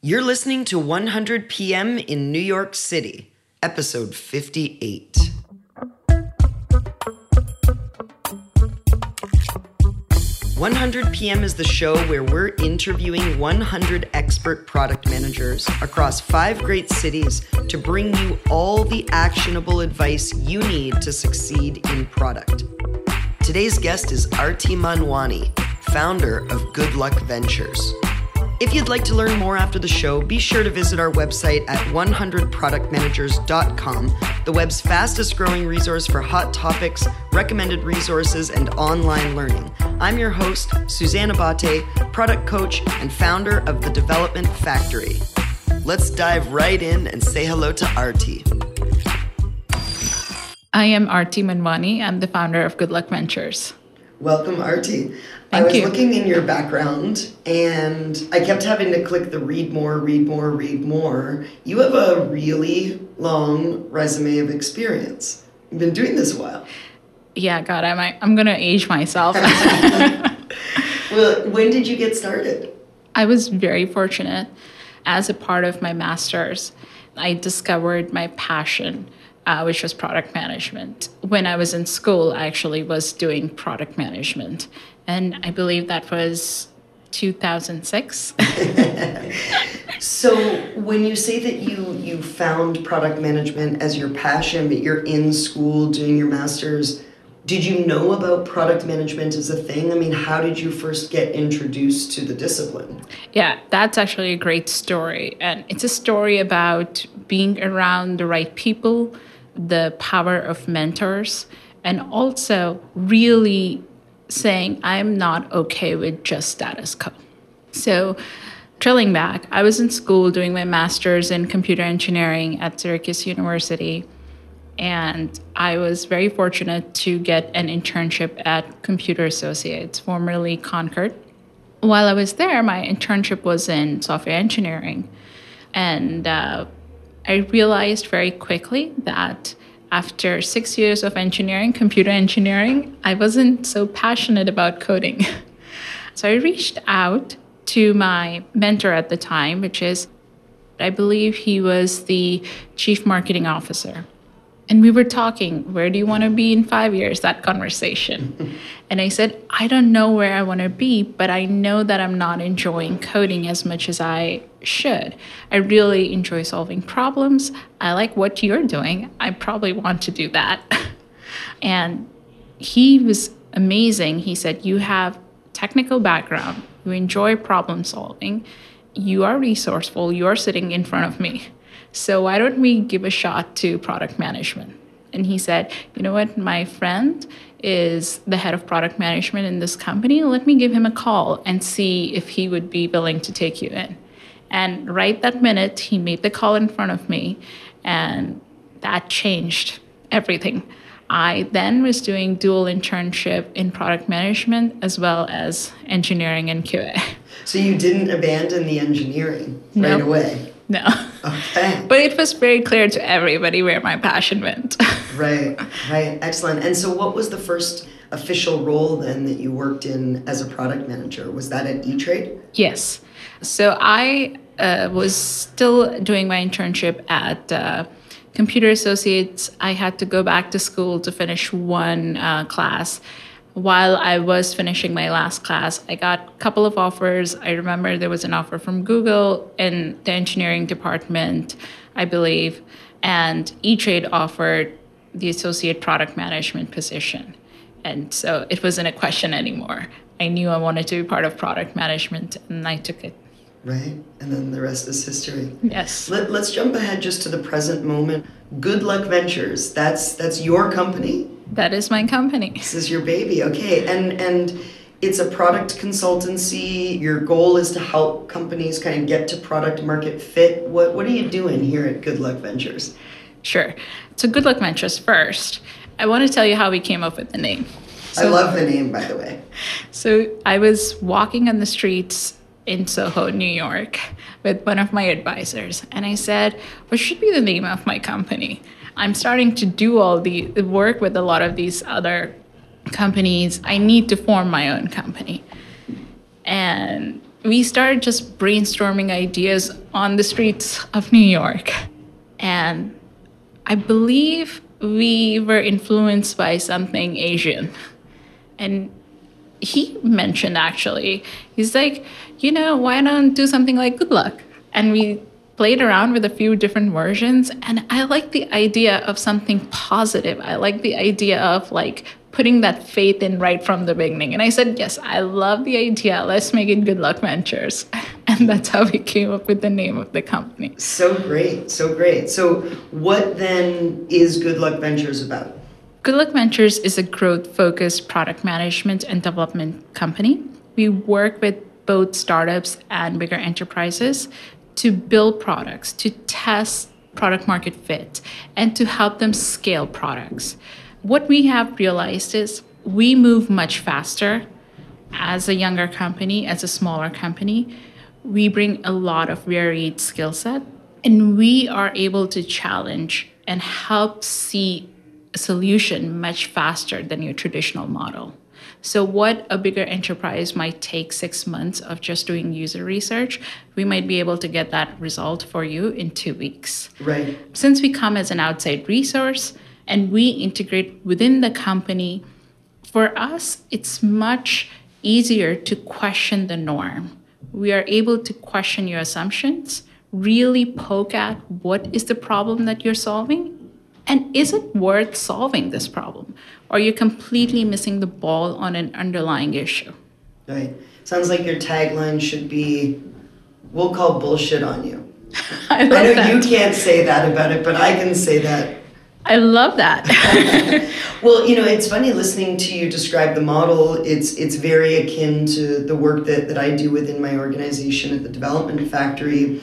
You're listening to 100 PM in New York City, episode 58. One hundred PM is the show where we're interviewing 100 expert product managers across five great cities to bring you all the actionable advice you need to succeed in product. Today's guest is Arti Manwani, founder of Good Luck Ventures. If you'd like to learn more after the show, be sure to visit our website at 100productmanagers.com, the web's fastest growing resource for hot topics, recommended resources, and online learning. I'm your host, Susanna Bate, product coach and founder of The Development Factory. Let's dive right in and say hello to Arti. I am Arti Manwani. I'm the founder of Good Luck Ventures. Welcome, Arti. I was you. looking in your background and I kept having to click the read more, read more, read more. You have a really long resume of experience. You've been doing this a while. Yeah, God, I'm, I'm going to age myself. Well, when did you get started? I was very fortunate as a part of my master's. I discovered my passion, uh, which was product management. When I was in school, I actually was doing product management. And I believe that was 2006. So, when you say that you you found product management as your passion, but you're in school doing your masters, did you know about product management as a thing? I mean, how did you first get introduced to the discipline? Yeah, that's actually a great story. And it's a story about being around the right people, the power of mentors, and also really saying, I'm not okay with just status quo. So, drilling back, I was in school doing my master's in computer engineering at Syracuse University. And I was very fortunate to get an internship at Computer Associates, formerly Concord while I was there, my internship was in software engineering. And uh, I realized very quickly that after six years of engineering, computer engineering, I wasn't so passionate about coding. so I reached out to my mentor at the time, which is, I believe he was the chief marketing officer. And we were talking, where do you want to be in five years? That conversation. and I said, I don't know where I want to be, but I know that I'm not enjoying coding as much as I should. I really enjoy solving problems. I like what you're doing. I probably want to do that. and he was amazing. He said, You have technical background, you enjoy problem solving, you are resourceful, you're sitting in front of me. So why don't we give a shot to product management? And he said, You know what? My friend is the head of product management in this company. Let me give him a call and see if he would be willing to take you in. And right that minute, he made the call in front of me, and that changed everything. I then was doing dual internship in product management as well as engineering and QA. So you didn't abandon the engineering right Nope. away. No. Okay. But it was very clear to everybody where my passion went. Right, right. Excellent. And so what was the first official role then that you worked in as a product manager? Was that at E Trade? yes. So I uh, was still doing my internship at uh, Computer Associates. I had to go back to school to finish one uh, class. While I was finishing my last class, I got a couple of offers. I remember there was an offer from Google in the engineering department, I believe, and E Trade offered the associate product management position. And so it wasn't a question anymore. I knew I wanted to be part of product management, and I took it. Right. And then the rest is history. Yes. Let, let's jump ahead just to the present moment. Good Luck Ventures. That's that's your company. That is my company. This is your baby. Okay. And and it's a product consultancy. Your goal is to help companies kind of get to product market fit. What what are you doing here at Good Luck Ventures? Sure. So, Good Luck Ventures first. I want to tell you how we came up with the name. I love the name by the way. So, I was walking on the streets in Soho, New York, with one of my advisors, and I said, What should be the name of my company? I'm starting to do all the work with a lot of these other companies. I need to form my own company. And we started just brainstorming ideas on the streets of New York. And I believe we were influenced by something Asian. And he mentioned actually, he's like, you know, why don't do something like good luck? And we played around with a few different versions. And I like the idea of something positive. I like the idea of like putting that faith in right from the beginning. And I said, yes, I love the idea. Let's make it Good Luck Ventures. And that's how we came up with the name of the company. So great. So great. So, what then is Good Luck Ventures about? Good Luck Ventures is a growth focused product management and development company. We work with both startups and bigger enterprises to build products, to test product market fit, and to help them scale products. What we have realized is we move much faster as a younger company, as a smaller company. We bring a lot of varied skill set, and we are able to challenge and help see a solution much faster than your traditional model. So, what a bigger enterprise might take six months of just doing user research, we might be able to get that result for you in two weeks. Right. Since we come as an outside resource, and we integrate within the company, for us, it's much easier to question the norm. We are able to question your assumptions, really poke at what is the problem that you're solving, and is it worth solving this problem? Or are you completely missing the ball on an underlying issue? Right. Sounds like your tagline should be we'll call bullshit on you. I, love I know that. you can't say that about it, but I can say that I love that. well, you know, it's funny listening to you describe the model. It's it's very akin to the work that, that I do within my organization at the Development Factory.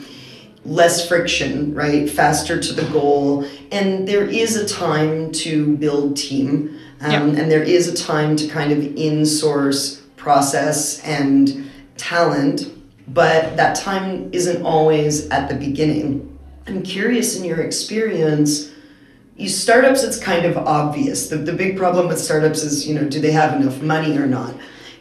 Less friction, right? Faster to the goal. And there is a time to build team. Um, yeah. And there is a time to kind of in-source process and talent. But that time isn't always at the beginning. I'm curious in your experience you startups it's kind of obvious the, the big problem with startups is you know do they have enough money or not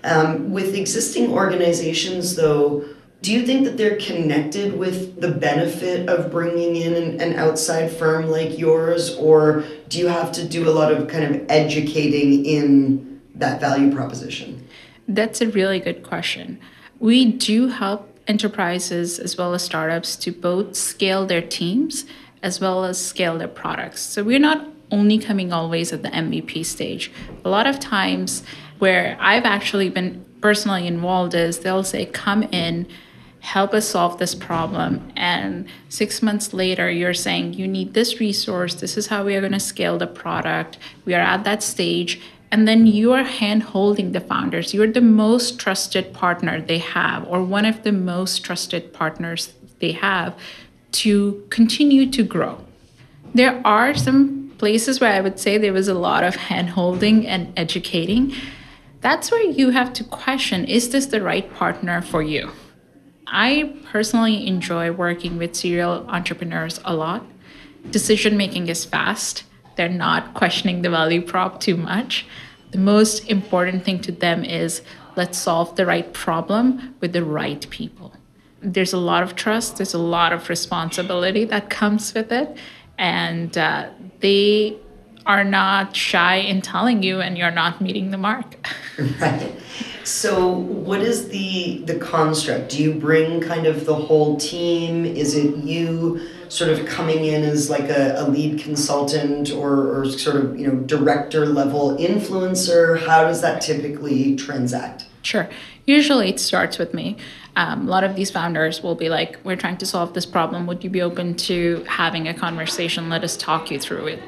um, with existing organizations though do you think that they're connected with the benefit of bringing in an, an outside firm like yours or do you have to do a lot of kind of educating in that value proposition that's a really good question we do help enterprises as well as startups to both scale their teams as well as scale their products. So we're not only coming always at the MVP stage. A lot of times, where I've actually been personally involved, is they'll say, Come in, help us solve this problem. And six months later, you're saying, You need this resource. This is how we are going to scale the product. We are at that stage. And then you are hand holding the founders. You're the most trusted partner they have, or one of the most trusted partners they have to continue to grow. There are some places where I would say there was a lot of hand holding and educating. That's where you have to question is this the right partner for you? I personally enjoy working with serial entrepreneurs a lot. Decision making is fast, they're not questioning the value prop too much. The most important thing to them is let's solve the right problem with the right people there's a lot of trust, there's a lot of responsibility that comes with it. And uh, they are not shy in telling you and you're not meeting the mark. right. So what is the the construct? Do you bring kind of the whole team? Is it you sort of coming in as like a, a lead consultant or, or sort of you know director level influencer? How does that typically transact? Sure. Usually it starts with me. Um, a lot of these founders will be like, We're trying to solve this problem. Would you be open to having a conversation? Let us talk you through it.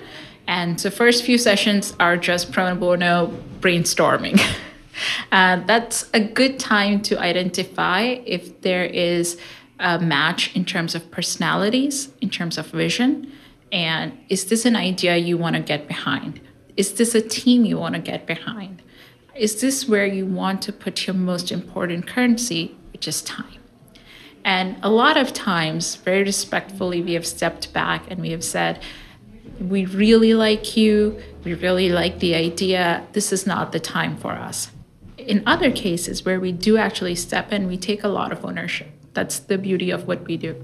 And the first few sessions are just pro bono brainstorming. uh, that's a good time to identify if there is a match in terms of personalities, in terms of vision, and is this an idea you want to get behind? Is this a team you want to get behind? Is this where you want to put your most important currency, which is time? And a lot of times, very respectfully, we have stepped back and we have said, We really like you. We really like the idea. This is not the time for us. in other cases where we do actually step in, we take a lot of ownership. That's the beauty of what we do.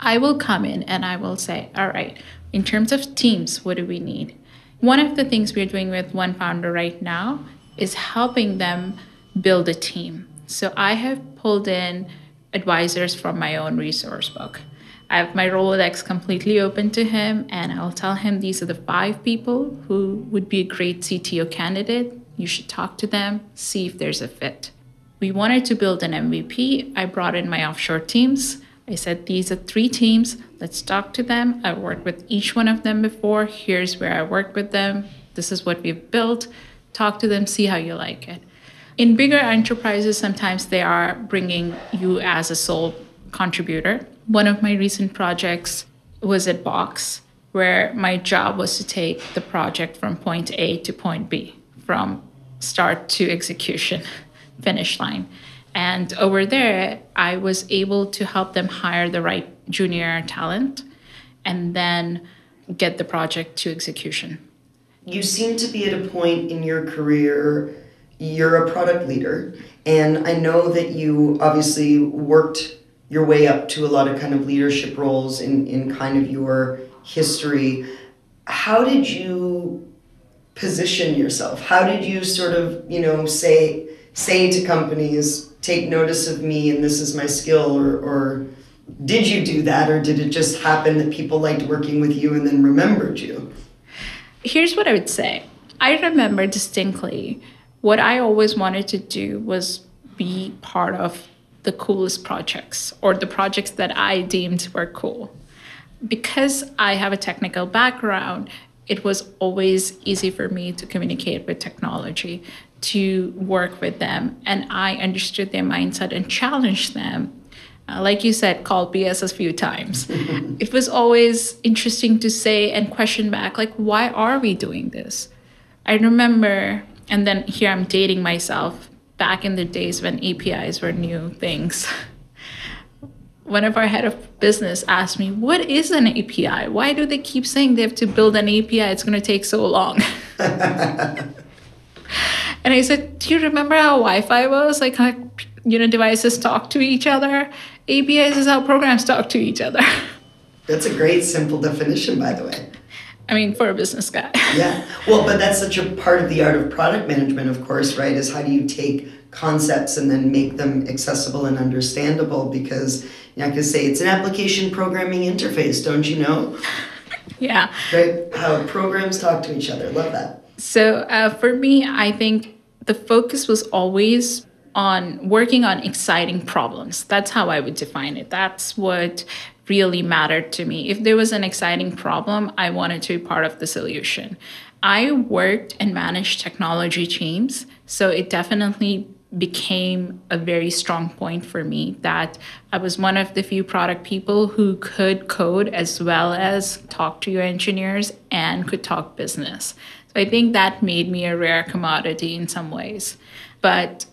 I will come in and I will say, all right, in terms of teams, what do we need? One of the things we're doing with One Founder right now is helping them build a team. So I have pulled in advisors from my own resource book. I have my Rolodex completely open to him, and I'll tell him these are the five people who would be a great CTO candidate. You should talk to them, see if there's a fit. We wanted to build an MVP. I brought in my offshore teams. I said, These are three teams. Let's talk to them. I've worked with each one of them before. Here's where I worked with them. This is what we've built. Talk to them, see how you like it. In bigger enterprises, sometimes they are bringing you as a sole contributor. One of my recent projects was at Box, where my job was to take the project from point A to point B, from start to execution, finish line. And over there, I was able to help them hire the right junior talent and then get the project to execution. You seem to be at a point in your career, you're a product leader. And I know that you obviously worked your way up to a lot of kind of leadership roles in, in kind of your history. How did you position yourself? How did you sort of, you know, say say to companies, take notice of me and this is my skill or, or did you do that or did it just happen that people liked working with you and then remembered you? Here's what I would say. I remember distinctly what I always wanted to do was be part of the coolest projects or the projects that I deemed were cool. Because I have a technical background, it was always easy for me to communicate with technology, to work with them. And I understood their mindset and challenged them. Uh, like you said, called BS a few times. it was always interesting to say and question back, like, why are we doing this? I remember, and then here I'm dating myself back in the days when APIs were new things. One of our head of business asked me, What is an API? Why do they keep saying they have to build an API? It's going to take so long. And I said, Do you remember how Wi Fi was? Like, how, you know, devices talk to each other? APIs is how programs talk to each other. That's a great, simple definition, by the way. I mean, for a business guy. yeah. Well, but that's such a part of the art of product management, of course, right? Is how do you take concepts and then make them accessible and understandable? Because you know, I could say it's an application programming interface, don't you know? yeah. Right? How programs talk to each other. Love that. So uh, for me, I think the focus was always on working on exciting problems. That's how I would define it. That's what really mattered to me. If there was an exciting problem, I wanted to be part of the solution. I worked and managed technology teams, so it definitely became a very strong point for me that I was one of the few product people who could code as well as talk to your engineers and could talk business. So I think that made me a rare commodity in some ways. But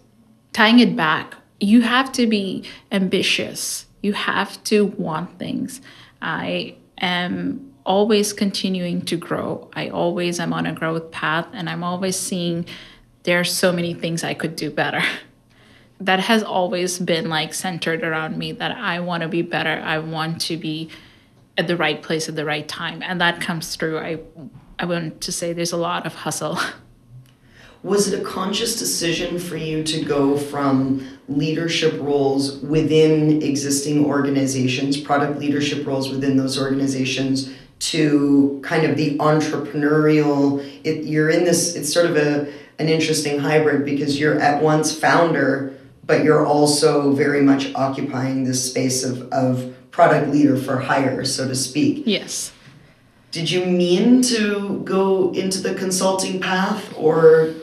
tying it back, you have to be ambitious. You have to want things. I am always continuing to grow. I always am on a growth path and I'm always seeing there are so many things I could do better. that has always been like centered around me that I want to be better. I want to be at the right place at the right time. And that comes through. I I want to say there's a lot of hustle. Was it a conscious decision for you to go from leadership roles within existing organizations, product leadership roles within those organizations, to kind of the entrepreneurial? It, you're in this. It's sort of a an interesting hybrid because you're at once founder, but you're also very much occupying this space of of product leader for hire, so to speak. Yes. Did you mean to go into the consulting path or?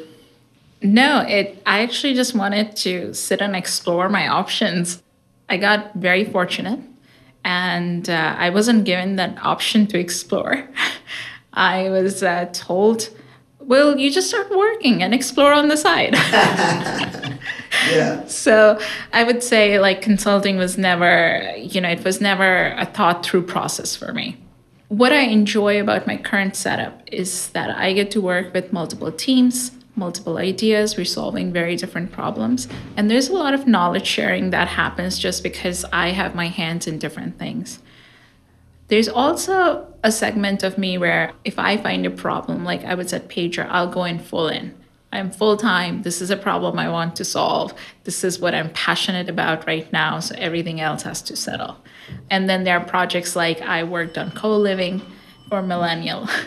No, it. I actually just wanted to sit and explore my options. I got very fortunate, and uh, I wasn't given that option to explore. I was uh, told, "Well, you just start working and explore on the side." yeah. So I would say, like, consulting was never, you know, it was never a thought through process for me what I enjoy about my current setup is that I get to work with multiple teams, multiple ideas, we're solving very different problems. And there's a lot of knowledge sharing that happens just because I have my hands in different things. There's also a segment of me where if I find a problem, like I was at Pager, I'll go in full in. I'm full time. This is a problem I want to solve. This is what I'm passionate about right now. So everything else has to settle. And then there are projects like I worked on co living for Millennial.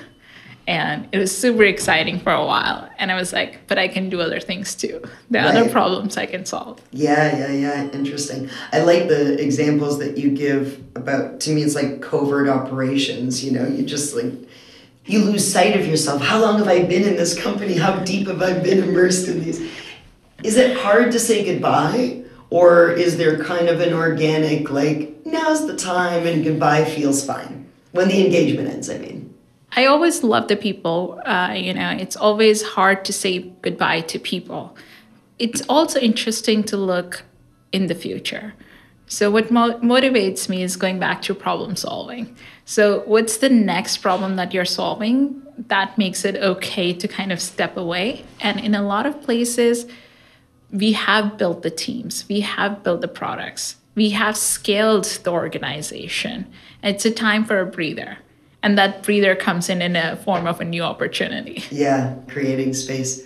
and it was super exciting for a while. And i was like but i can do other things too. The right. other problems i can solve. Yeah yeah yeah. Interesting. I like the examples that you give about to me it's like covert operations you know? You just like you lose sight of yourself. How long have i been in this company? How deep have i been immersed in these? Is it hard to say goodbye? Or is there kind of an organic like now's the time and goodbye feels fine? When the engagement ends i mean I always love the people. Uh, you know, it's always hard to say goodbye to people. It's also interesting to look in the future. So, what mo- motivates me is going back to problem solving. So, what's the next problem that you're solving that makes it okay to kind of step away? And in a lot of places, we have built the teams, we have built the products, we have scaled the organization. It's a time for a breather and that breather comes in in a form of a new opportunity. Yeah creating space.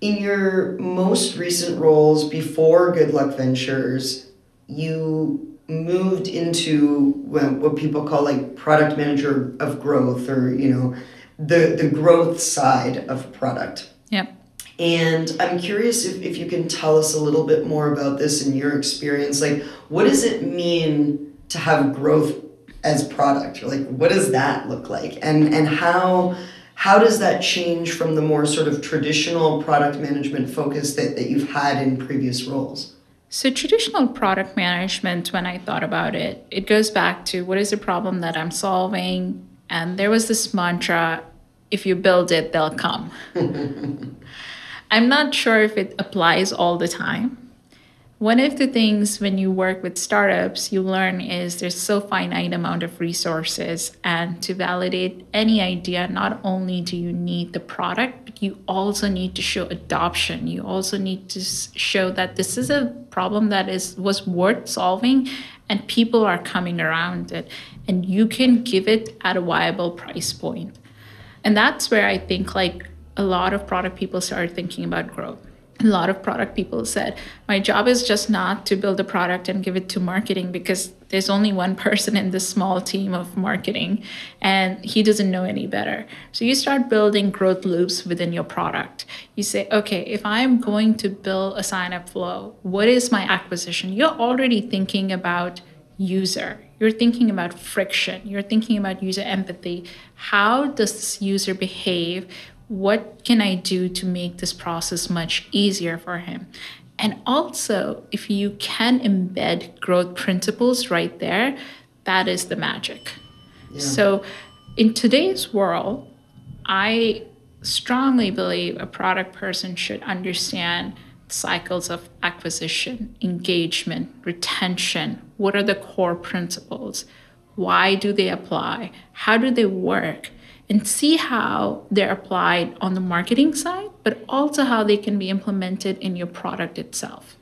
In your most recent roles before good luck ventures you moved into what people call like product manager of growth or you know the the growth side of product. Yep. And i'm curious if, if you can tell us a little bit more about this in your experience. Like what does it mean to have growth as product. Or like what does that look like? And and how how does that change from the more sort of traditional product management focus that, that you've had in previous roles? So traditional product management when i thought about it it goes back to what is the problem that i'm solving? And there was this mantra if you build it they'll come. I'm not sure if it applies all the time one of the things when you work with startups you learn is there's so finite amount of resources and to validate any idea not only do you need the product but you also need to show adoption. You also need to show that this is a problem that is was worth solving and people are coming around it and you can give it at a viable price point. And that's where i think like a lot of product people started thinking about growth a lot of product people said my job is just not to build a product and give it to marketing because there's only one person in this small team of marketing and he doesn't know any better. So you start building growth loops within your product. You say okay if i'm going to build a sign up flow what is my acquisition? You're already thinking about user. You're thinking about friction. You're thinking about user empathy. How does this user behave what can I do to make this process much easier for him? And also, if you can embed growth principles right there, that is the magic. Yeah. So, in today's world, I strongly believe a product person should understand cycles of acquisition, engagement, retention. What are the core principles? Why do they apply? How do they work? And see how they're applied on the marketing side, but also how they can be implemented in your product itself.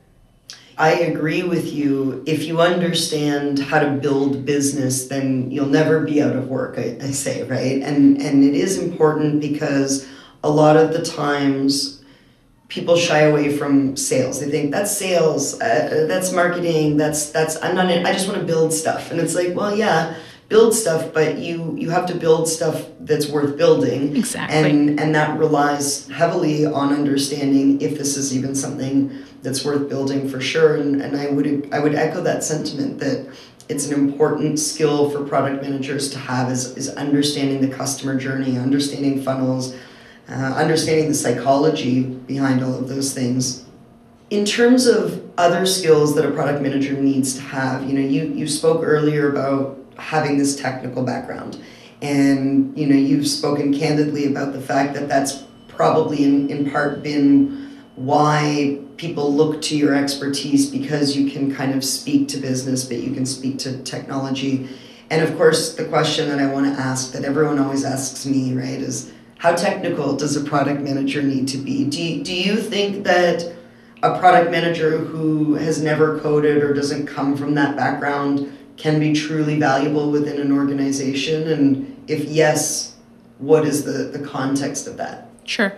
I agree with you. If you understand how to build business, then you'll never be out of work, I, I say, right? And and it is important because a lot of the times people shy away from sales. They think that's sales, uh, that's marketing, that's that's I'm not in, I just want to build stuff. And it's like, well, yeah, build stuff, but you you have to build stuff that's worth building. Exactly. And and that relies heavily on understanding if this is even something that's worth building for sure. And and I would I would echo that sentiment that it's an important skill for product managers to have is, is understanding the customer journey, understanding funnels, uh, understanding the psychology behind all of those things. In terms of other skills that a product manager needs to have, you know, you, you spoke earlier about having this technical background. And you know, you've spoken candidly about the fact that that's probably in, in part been why people look to your expertise because you can kind of speak to business, but you can speak to technology. And of course, the question that I want to ask that everyone always asks me, right, is how technical does a product manager need to be? Do do you think that a product manager who has never coded or doesn't come from that background can be truly valuable within an organization? And if yes, what is the, the context of that? Sure.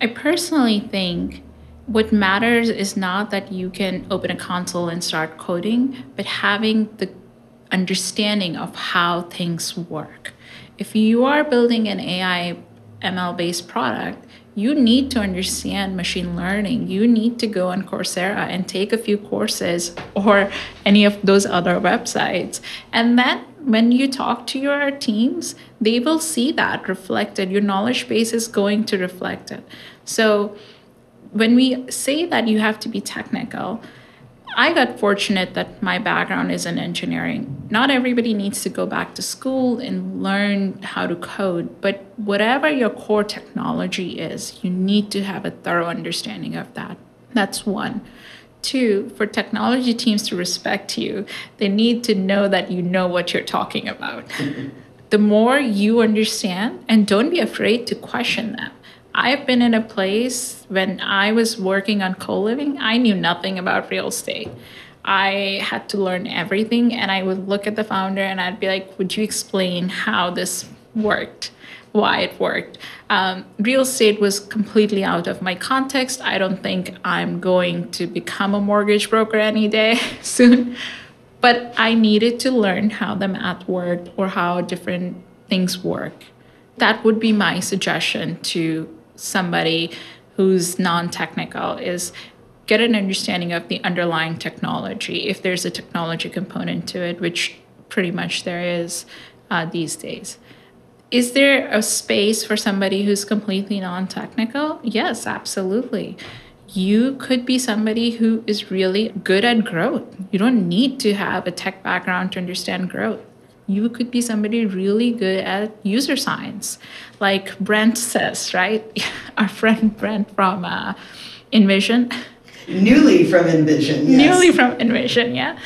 I personally think what matters is not that you can open a console and start coding, but having the understanding of how things work. If you are building an AI ML based product, you need to understand machine learning. You need to go on Coursera and take a few courses or any of those other websites. And then when you talk to your teams, they will see that reflected. Your knowledge base is going to reflect it. So when we say that you have to be technical, I got fortunate that my background is in engineering. Not everybody needs to go back to school and learn how to code, but whatever your core technology is, you need to have a thorough understanding of that. That's one. Two, for technology teams to respect you, they need to know that you know what you're talking about. the more you understand, and don't be afraid to question them I've been in a place when I was working on co living, I knew nothing about real estate. I had to learn everything, and I would look at the founder and I'd be like, Would you explain how this worked? Why it worked. Um, real estate was completely out of my context. I don't think I'm going to become a mortgage broker any day soon, but I needed to learn how the math worked or how different things work. That would be my suggestion to somebody who's non-technical is get an understanding of the underlying technology if there's a technology component to it which pretty much there is uh, these days. Is there a space for somebody who's completely non-technical? Yes absolutely. You could be somebody who is really good at growth. You don't need to have a tech background to understand growth you could be somebody really good at user science, like Brent says, right? Our friend Brent from uh, InVision. Newly from InVision, yes. Newly from InVision, yeah.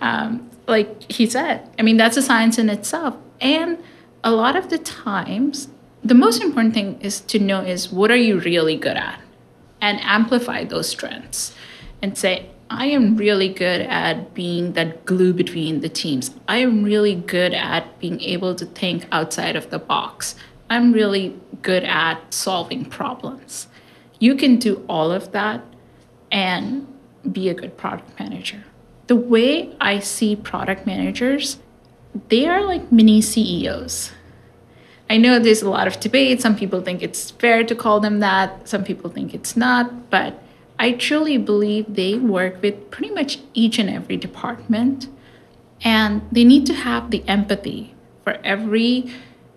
Um, like he said, I mean, that's a science in itself. And a lot of the times, the most important thing is to know is what are you really good at and amplify those strengths and say I am really good at being that glue between the teams. I am really good at being able to think outside of the box. I'm really good at solving problems. You can do all of that and be a good product manager. The way I see product managers, they are like mini CEOs. I know there's a lot of debate. Some people think it's fair to call them that, some people think it's not, but I truly believe they work with pretty much each and every department, and they need to have the empathy for every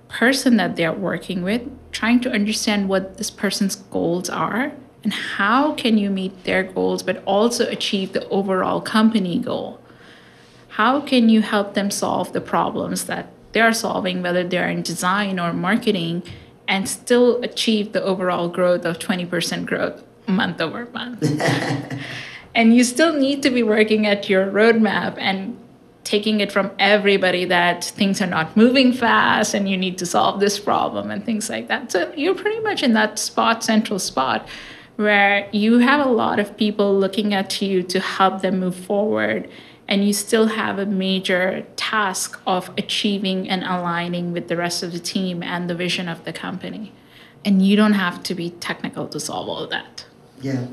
person that they're working with, trying to understand what this person's goals are and how can you meet their goals but also achieve the overall company goal. How can you help them solve the problems that they're solving, whether they're in design or marketing, and still achieve the overall growth of 20% growth month over month. and you still need to be working at your roadmap and taking it from everybody that things are not moving fast and you need to solve this problem and things like that. So you're pretty much in that spot, central spot, where you have a lot of people looking at you to help them move forward. And you still have a major task of achieving and aligning with the rest of the team and the vision of the company. And you don't have to be technical to solve all that. Yeah.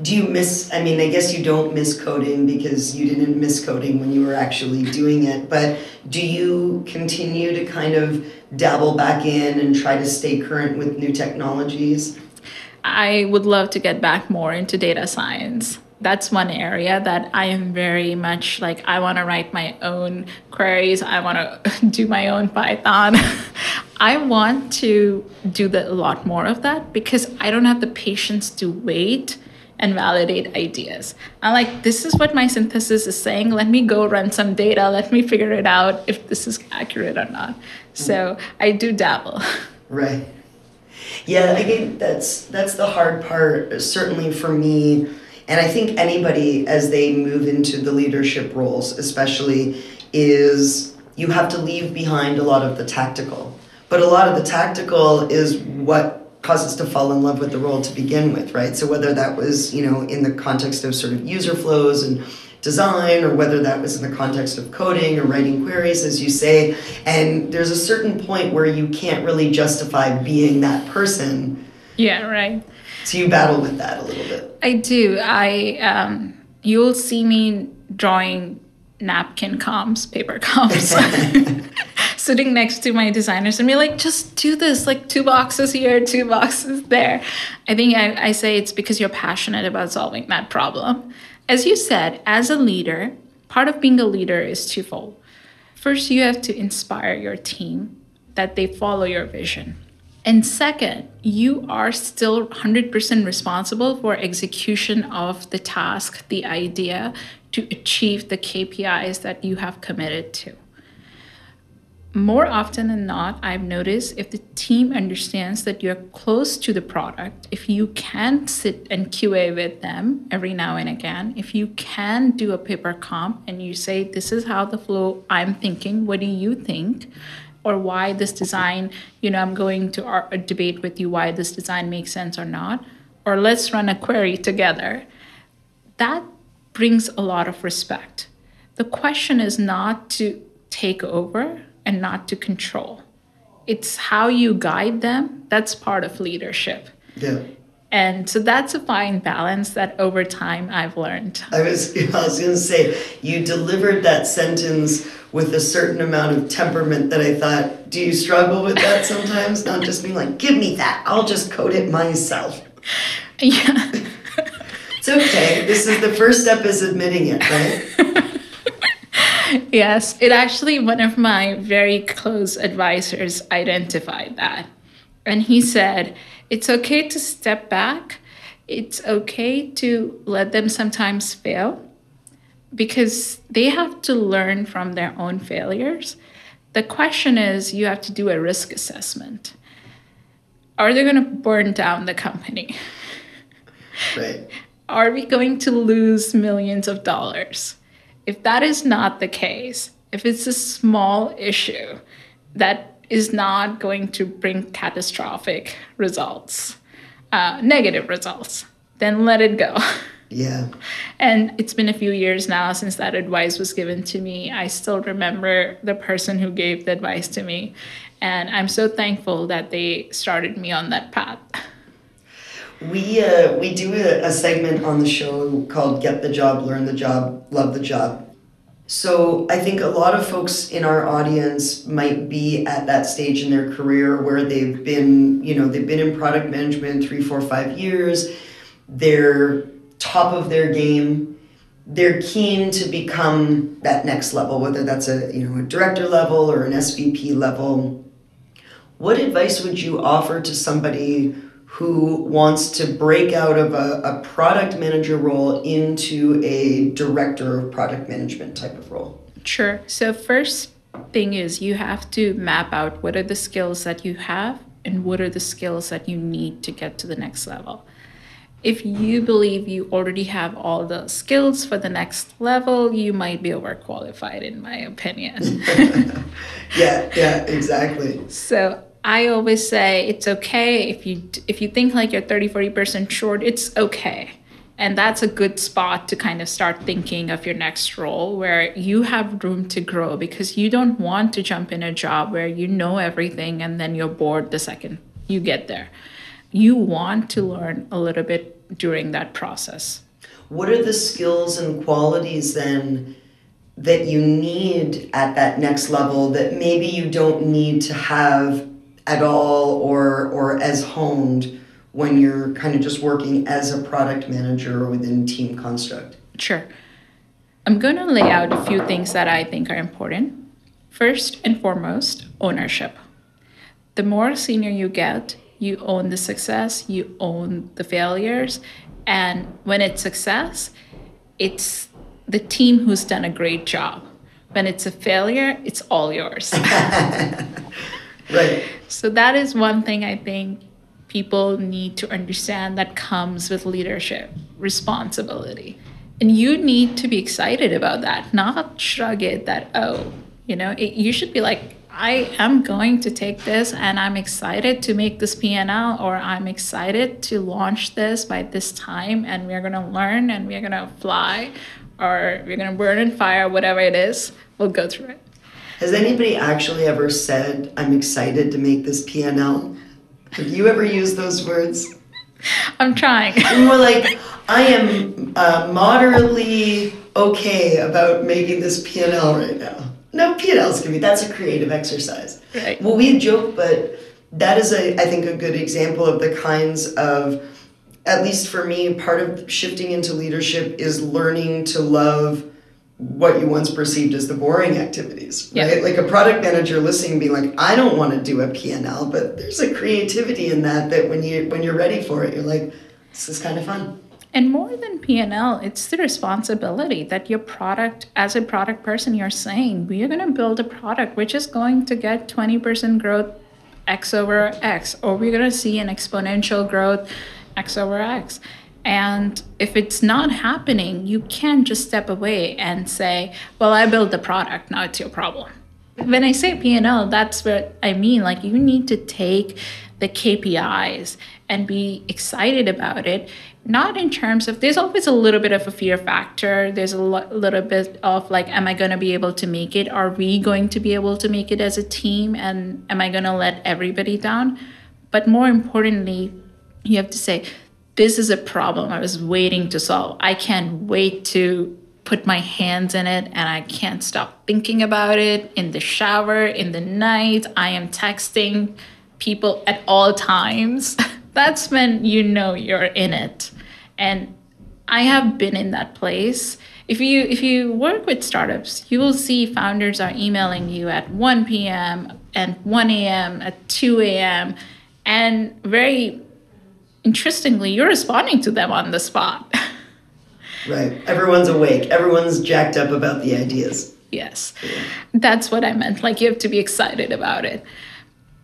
Do you miss, I mean, I guess you don't miss coding because you didn't miss coding when you were actually doing it, but do you continue to kind of dabble back in and try to stay current with new technologies? I would love to get back more into data science. That's one area that I am very much like, I want to write my own queries. I want to do my own Python. I want to do the, a lot more of that because I don't have the patience to wait and validate ideas. I'm like, this is what my synthesis is saying. Let me go run some data. Let me figure it out if this is accurate or not. Mm-hmm. So I do dabble. Right. Yeah, I think that's that's the hard part, certainly for me, and I think anybody as they move into the leadership roles, especially, is you have to leave behind a lot of the tactical. But a lot of the tactical is what causes to fall in love with the role to begin with, right? So whether that was, you know, in the context of sort of user flows and design or whether that was in the context of coding or writing queries as you say and there's a certain point where you can't really justify being that person. Yeah right so you battle with that a little bit i do i um, you'll see me drawing napkin comps paper comps sitting next to my designers and be like just do this like two boxes here two boxes there i think I, I say it's because you're passionate about solving that problem as you said, as a leader, part of being a leader is twofold. First, you have to inspire your team that they follow your vision. And second, you are still 100% responsible for execution of the task, the idea to achieve the KPIs that you have committed to more often than not, I've noticed if the team understands that you're close to the product, if you can sit and QA with them every now and again, if you can do a paper comp and you say, This is how the flow I'm thinking, what do you think? Or why this design, you know, I'm going to ar- uh, debate with you why this design makes sense or not. Or let's run a query together. That brings a lot of respect. The question is not to take over and not to control. It's how you guide them. That's part of leadership. Yeah. And so that's a fine balance that over time I've learned. I was, I was going to say, you delivered that sentence with a certain amount of temperament that I thought, do you struggle with that sometimes? Not just being like, give me that, I'll just code it myself. Yeah. it's okay. This is the first step is admitting it, right? yes, it actually, one of my very close advisors identified that. And he said, it's okay to step back, it's okay to let them sometimes fail because they have to learn from their own failures. The question is, you have to do a risk assessment. Are they going to burn down the company? Right. Are we going to lose millions of dollars? If that is not the case, if it's a small issue that is not going to bring catastrophic results, uh, negative results, then let it go. Yeah. And it's been a few years now since that advice was given to me. I still remember the person who gave the advice to me. And I'm so thankful that they started me on that path. We uh, we do a, a segment on the show called "Get the Job, Learn the Job, Love the Job." So I think a lot of folks in our audience might be at that stage in their career where they've been, you know, they've been in product management three, four, five years. They're top of their game. They're keen to become that next level, whether that's a you know a director level or an SVP level. What advice would you offer to somebody who wants to break out of a, a product manager role into a director of product management type of role? Sure. So, first thing is you have to map out what are the skills that you have and what are the skills that you need to get to the next level. If you believe you already have all the skills for the next level, you might be overqualified, in my opinion. yeah, yeah, exactly. So I always say it's okay if you if you think like you're 30 40% short, it's okay. And that's a good spot to kind of start thinking of your next role where you have room to grow because you don't want to jump in a job where you know everything and then you're bored the second you get there. You want to learn a little bit during that process. What are the skills and qualities then that you need at that next level that maybe you don't need to have at all or or as honed when you're kind of just working as a product manager or within team construct? Sure. I'm going to lay out a few things that i think are important. First and foremost ownership. The more senior you get you own the success you own the failures and when it's success it's the team who's done a great job when it's a failure it's all yours Right. So that is one thing I think people need to understand that comes with leadership responsibility. And you need to be excited about that, not shrug it that, oh, you know, it, you should be like, I am going to take this and I'm excited to make this PNL or I'm excited to launch this by this time and we're going to learn and we're going to fly or we're going to burn in fire, whatever it is, we'll go through it. Has anybody actually ever said, I'm excited to make this PNL? Have you ever used those words? I'm trying. We're like, I am uh, moderately okay about making this PNL right now. No, PNLs can be, that's a creative exercise. Right. Well, we joke, but that is, a, I think, a good example of the kinds of, at least for me, part of shifting into leadership is learning to love what you once perceived as the boring activities, right? Like a product manager listening, being like, I don't want to do a PNL, but there's a creativity in that that when you when you're ready for it, you're like, this is kind of fun. And more than PNL, it's the responsibility that your product, as a product person, you're saying, we are going to build a product which is going to get 20% growth X over X, or we're going to see an exponential growth X over X. And if it's not happening, you can't just step away and say, well, I built the product, now it's your problem. When I say PNL, that's what I mean. Like you need to take the KPIs and be excited about it not in terms of there's always a little bit of a fear factor. There's a lo- little bit of like am i going to be able to make it? Are we going to be able to make it as a team? And am i going to let everybody down? But more importantly you have to say this is a problem i was waiting to solve. I can't wait to put my hands in it and i can't stop thinking about it. In the shower in the night i am texting people at all times that's when you know you're in it and i have been in that place if you if you work with startups you will see founders are emailing you at 1 p.m and 1 a.m at 2 a.m and very interestingly you're responding to them on the spot Right. Everyone's awake. Everyone's jacked up about the ideas. yes that's what i meant like you have to be excited about it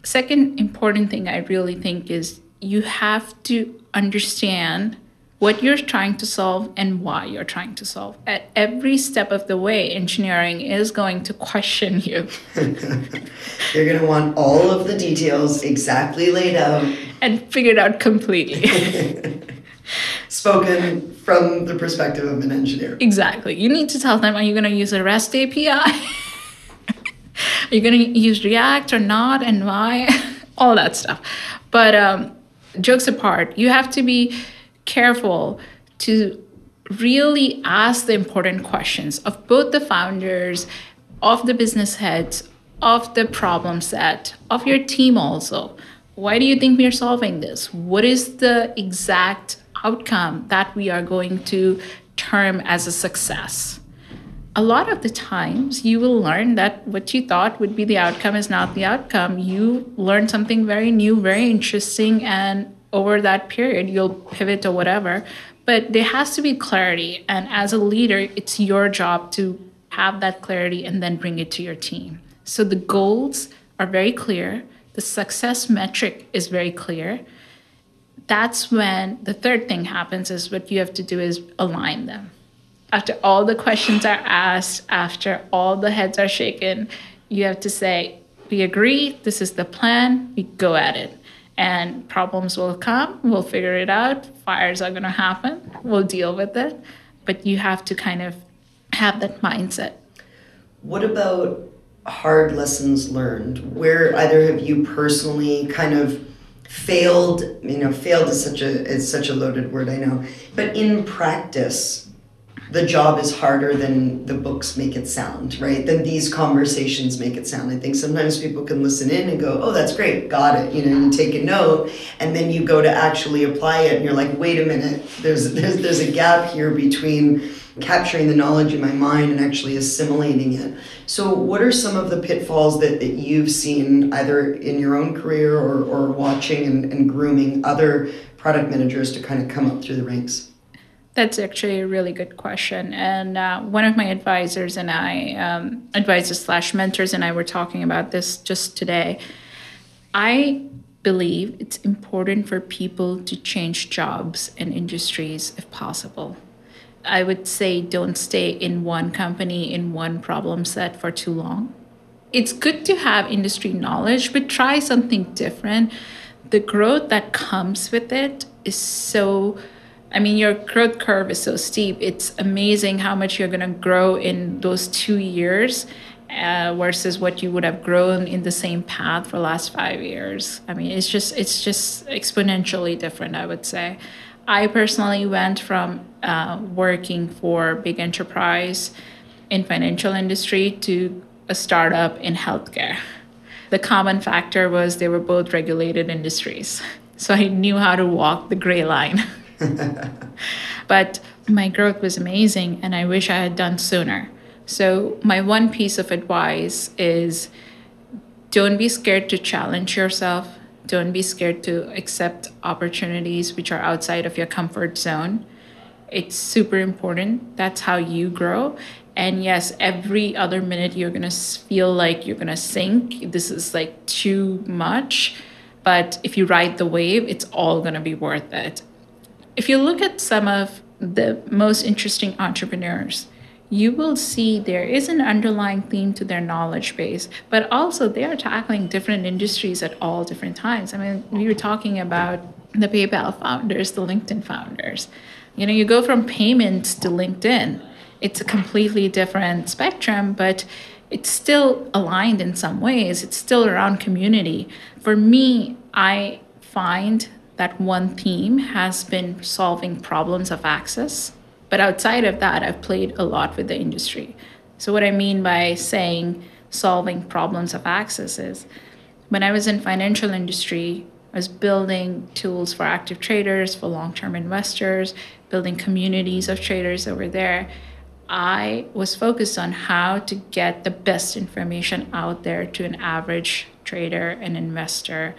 second important thing i really think is you have to understand what you're trying to solve and why you're trying to solve. At every step of the way, engineering is going to question you You're going to want all of the details exactly laid out, and figured out completely. spoken from the perspective of an engineer. exactly. You need to tell them are you going to use a REST API? are you going to use React or not and why? all that stuff. But um, jokes apart, you have to be careful to really ask the important questions of both the founders, of the business heads, of the problem set, of your team also. Why do you think we are solving this? What is the exact outcome that we are going to term as a success? A lot of the times you will learn that what you thought would be the outcome is not the outcome. You learn something very new, very interesting, and over that period you'll pivot or whatever. But there has to be clarity. And as a leader, it's your job to have that clarity and then bring it to your team. So the goals are very clear, the success metric is very clear. That's when the third thing happens is what you have to do is align them after all the questions are asked, after all the heads are shaken, you have to say, We agree, this is the plan, we go at it. And problems will come, we'll figure it out, fires are gonna happen, we'll deal with it. But you have to kind of have that mindset. What about hard lessons learned? Where either have you personally kind of failed, you know, failed is such a is such a loaded word, I know. But in practice, the job is harder than the books make it sound, right? Than these conversations make it sound. I think sometimes people can listen in and go, "Oh, that's great, got it." You know, you take a note, and then you go to actually apply it, and you're like, "Wait a minute, there's there's there's a gap here between capturing the knowledge in my mind and actually assimilating it." So, what are some of the pitfalls that, that you've seen either in your own career or, or watching and, and grooming other product managers to kind of come up through the ranks? That's actually a really good question. And uh, one of my advisors and I, um, advisors slash mentors, and I were talking about this just today. I believe it's important for people to change jobs and industries if possible. I would say don't stay in one company, in one problem set for too long. it's good to have industry knowledge, but try something different. The growth that comes with it is so I mean, your growth curve is so steep. It's amazing how much you're going to grow in those two years uh, versus what you would have grown in the same path for last five years. I mean, it's just it's just exponentially different. I would say. I personally went from uh, working for big enterprise in financial industry to a startup in healthcare. The common factor was they were both regulated industries. So I knew how to walk the gray line. but my growth was amazing and I wish I had done sooner. So, my one piece of advice is don't be scared to challenge yourself. Don't be scared to accept opportunities which are outside of your comfort zone. It's super important. That's how you grow. And yes, every other minute you're going to feel like you're going to sink. This is like too much. But if you ride the wave, it's all going to be worth it. If you look at some of the most interesting entrepreneurs, you will see there is an underlying theme to their knowledge base, but also they are tackling different industries at all different times. I mean, we were talking about the PayPal founders, the LinkedIn founders. You know, you go from payments to LinkedIn, it's a completely different spectrum, but it's still aligned in some ways. It's still around community. For me, I find that one theme has been solving problems of access. But outside of that, I've played a lot with the industry. So, what I mean by saying solving problems of access is when I was in financial industry, I was building tools for active traders, for long-term investors, building communities of traders over there. I was focused on how to get the best information out there to an average trader and investor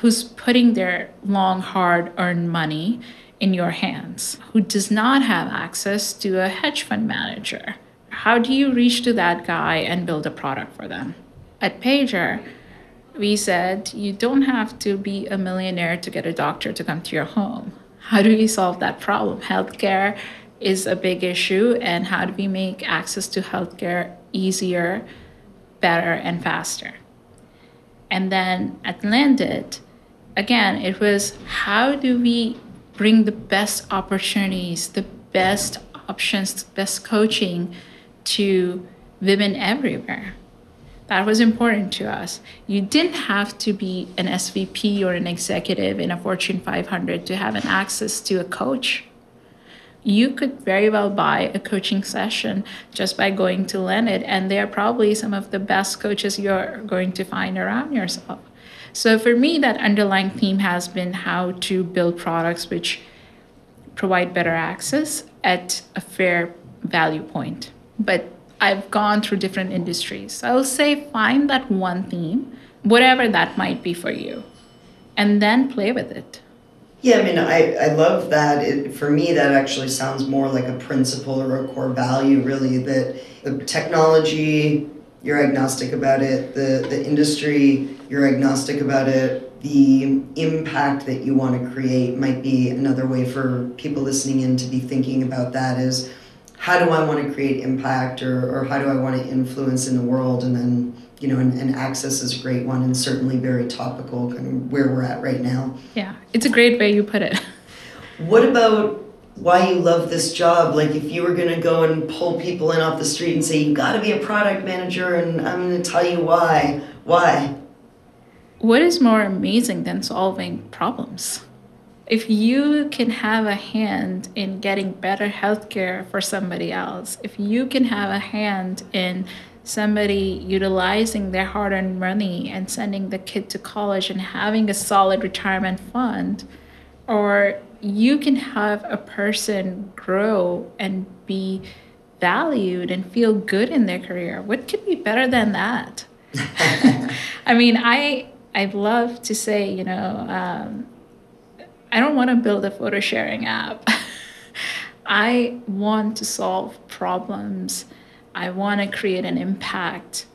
who's putting their long, hard earned money in your hands, who does not have access to a hedge fund manager. How do you reach to that guy and build a product for them? At Pager, we said you don't have to be a millionaire to get a doctor to come to your home. How do we solve that problem? Healthcare is a big issue, and how do we make access to healthcare easier, better, and faster? And then at Landit, again, it was how do we bring the best opportunities, the best options, the best coaching to women everywhere? That was important to us. You didn't have to be an SVP or an executive in a Fortune 500 to have an access to a coach you could very well buy a coaching session just by going to Landit, and they're probably some of the best coaches you're going to find around yourself. So for me, that underlying theme has been how to build products which provide better access at a fair value point. But I've gone through different industries. So I'll say find that one theme, whatever that might be for you, and then play with it. Yeah, I mean, I, I love that. It, for me, that actually sounds more like a principle or a core value, really, that the technology, you're agnostic about it, the, the industry, you're agnostic about it, the impact that you want to create might be another way for people listening in to be thinking about that is how do I want to create impact or, or how do I want to influence in the world? And then you know, and, and access is a great one and certainly very topical, kind of where we're at right now. Yeah, it's a great way you put it. What about why you love this job? Like, if you were going to go and pull people in off the street and say, you got to be a product manager, and I'm going to tell you why. Why? What is more amazing than solving problems? If you can have a hand in getting better healthcare for somebody else, if you can have a hand in somebody utilizing their hard earned money and sending the kid to college and having a solid retirement fund, or you can have a person grow and be valued and feel good in their career. What could be better than that? I mean, I I'd love to say, you know, um, I don't want to build a photo sharing app. I want to solve problems I want to create an impact.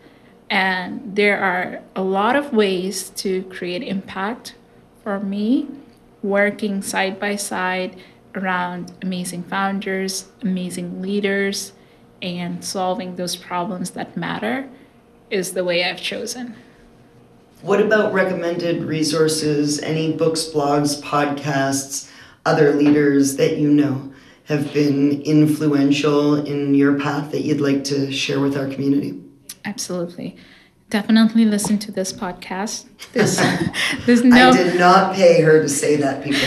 And there are a lot of ways to create impact for me, working side by side around amazing founders, amazing leaders, and solving those problems that matter is the way I've chosen. What about recommended resources, any books, blogs, podcasts, other leaders that you know have been influential in your path that you'd like to share with our community? Absolutely. Definitely listen to this podcast. There's, there's no, I did not pay her to say that, people.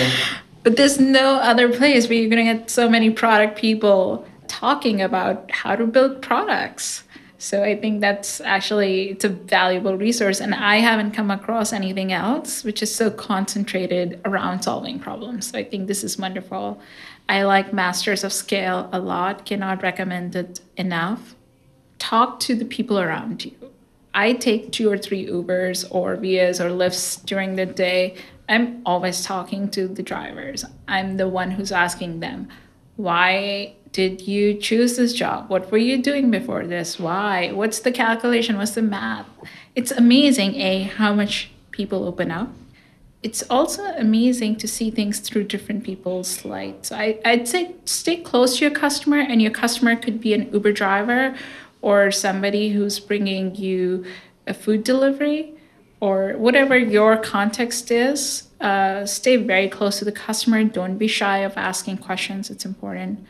But there's no other place where you're going to get so many product people talking about how to build products. So I think that's actually it's a valuable resource and I haven't come across anything else which is so concentrated around solving problems. So I think this is wonderful. I like Masters of Scale a lot, cannot recommend it enough. Talk to the people around you. I take two or three Ubers or Vias or Lyfts during the day. I'm always talking to the drivers. I'm the one who's asking them, why did you choose this job? What were you doing before this? Why? What's the calculation? What's the math? It's amazing, A, how much people open up. It's also amazing to see things through different people's lights. I, I'd say stay close to your customer, and your customer could be an Uber driver or somebody who's bringing you a food delivery or whatever your context is. Uh, stay very close to the customer. Don't be shy of asking questions. It's important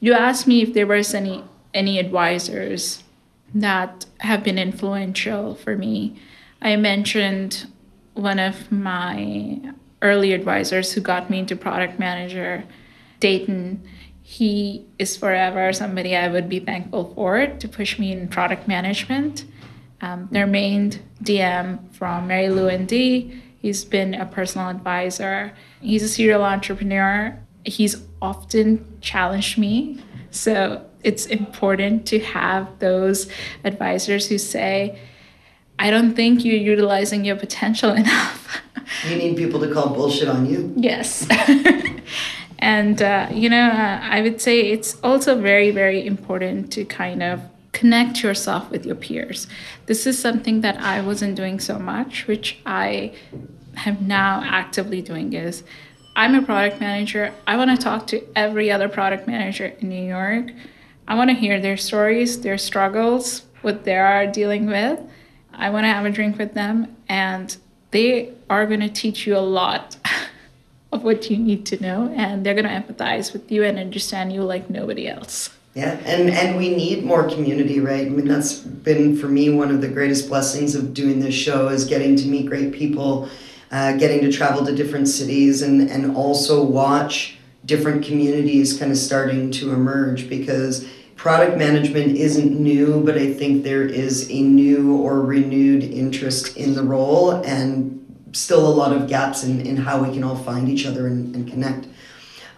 you asked me if there was any any advisors that have been influential for me. I mentioned one of my early advisors who got me into product manager, Dayton. He is forever somebody I would be thankful for to push me in product management. Um, their main DM from Mary Lou and D. He's been a personal advisor. He's a serial entrepreneur he's often challenged me. So it's important to have those advisors who say, I don't think you're utilizing your potential enough. you need people to call bullshit on you. Yes. and, uh, you know, uh, I would say it's also very, very important to kind of connect yourself with your peers. This is something that I wasn't doing so much, which I am now actively doing is I'm a product manager. I want to talk to every other product manager in New York. I want to hear their stories, their struggles, what they are dealing with. I want to have a drink with them, and they are going to teach you a lot of what you need to know, and they're going to empathize with you and understand you like nobody else. Yeah, and and we need more community, right? I mean, that's been for me one of the greatest blessings of doing this show is getting to meet great people uh, getting to travel to different cities and, and also watch different communities kind of starting to emerge because product management isn't new, but I think there is a new or renewed interest in the role and still a lot of gaps in, in how we can all find each other and, and connect.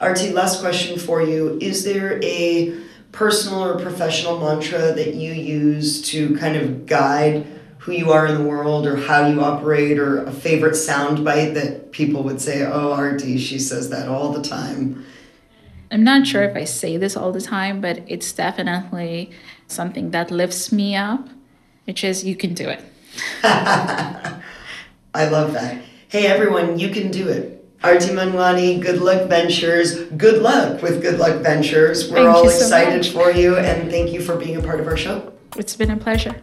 Arti, last question for you. Is there a personal or professional mantra that you use to kind of guide who you are in the world or how you operate or a favorite sound bite that people would say, oh, Arti, she says that all the time? I'm not sure if I say this all the time, but it's definitely something that lifts me up, which is you can do it. I love that. Hey, everyone, you can do it. Arti Manwani, Good Luck Ventures. Good luck with Good Luck Ventures. We're thank all so excited much. for you, and thank you for being a part of our show. It's been a pleasure.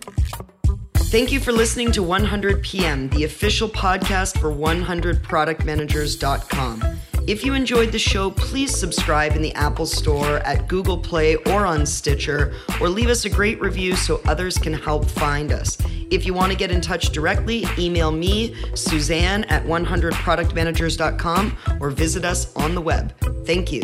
Thank you for listening to 100 PM, the official podcast for 100productmanagers.com. If you enjoyed the show, please subscribe in the Apple Store, at Google Play, or on Stitcher, or leave us a great review so others can help find us. If you want to get in touch directly, email me, Suzanne at 100productmanagers.com, or visit us on the web. Thank you.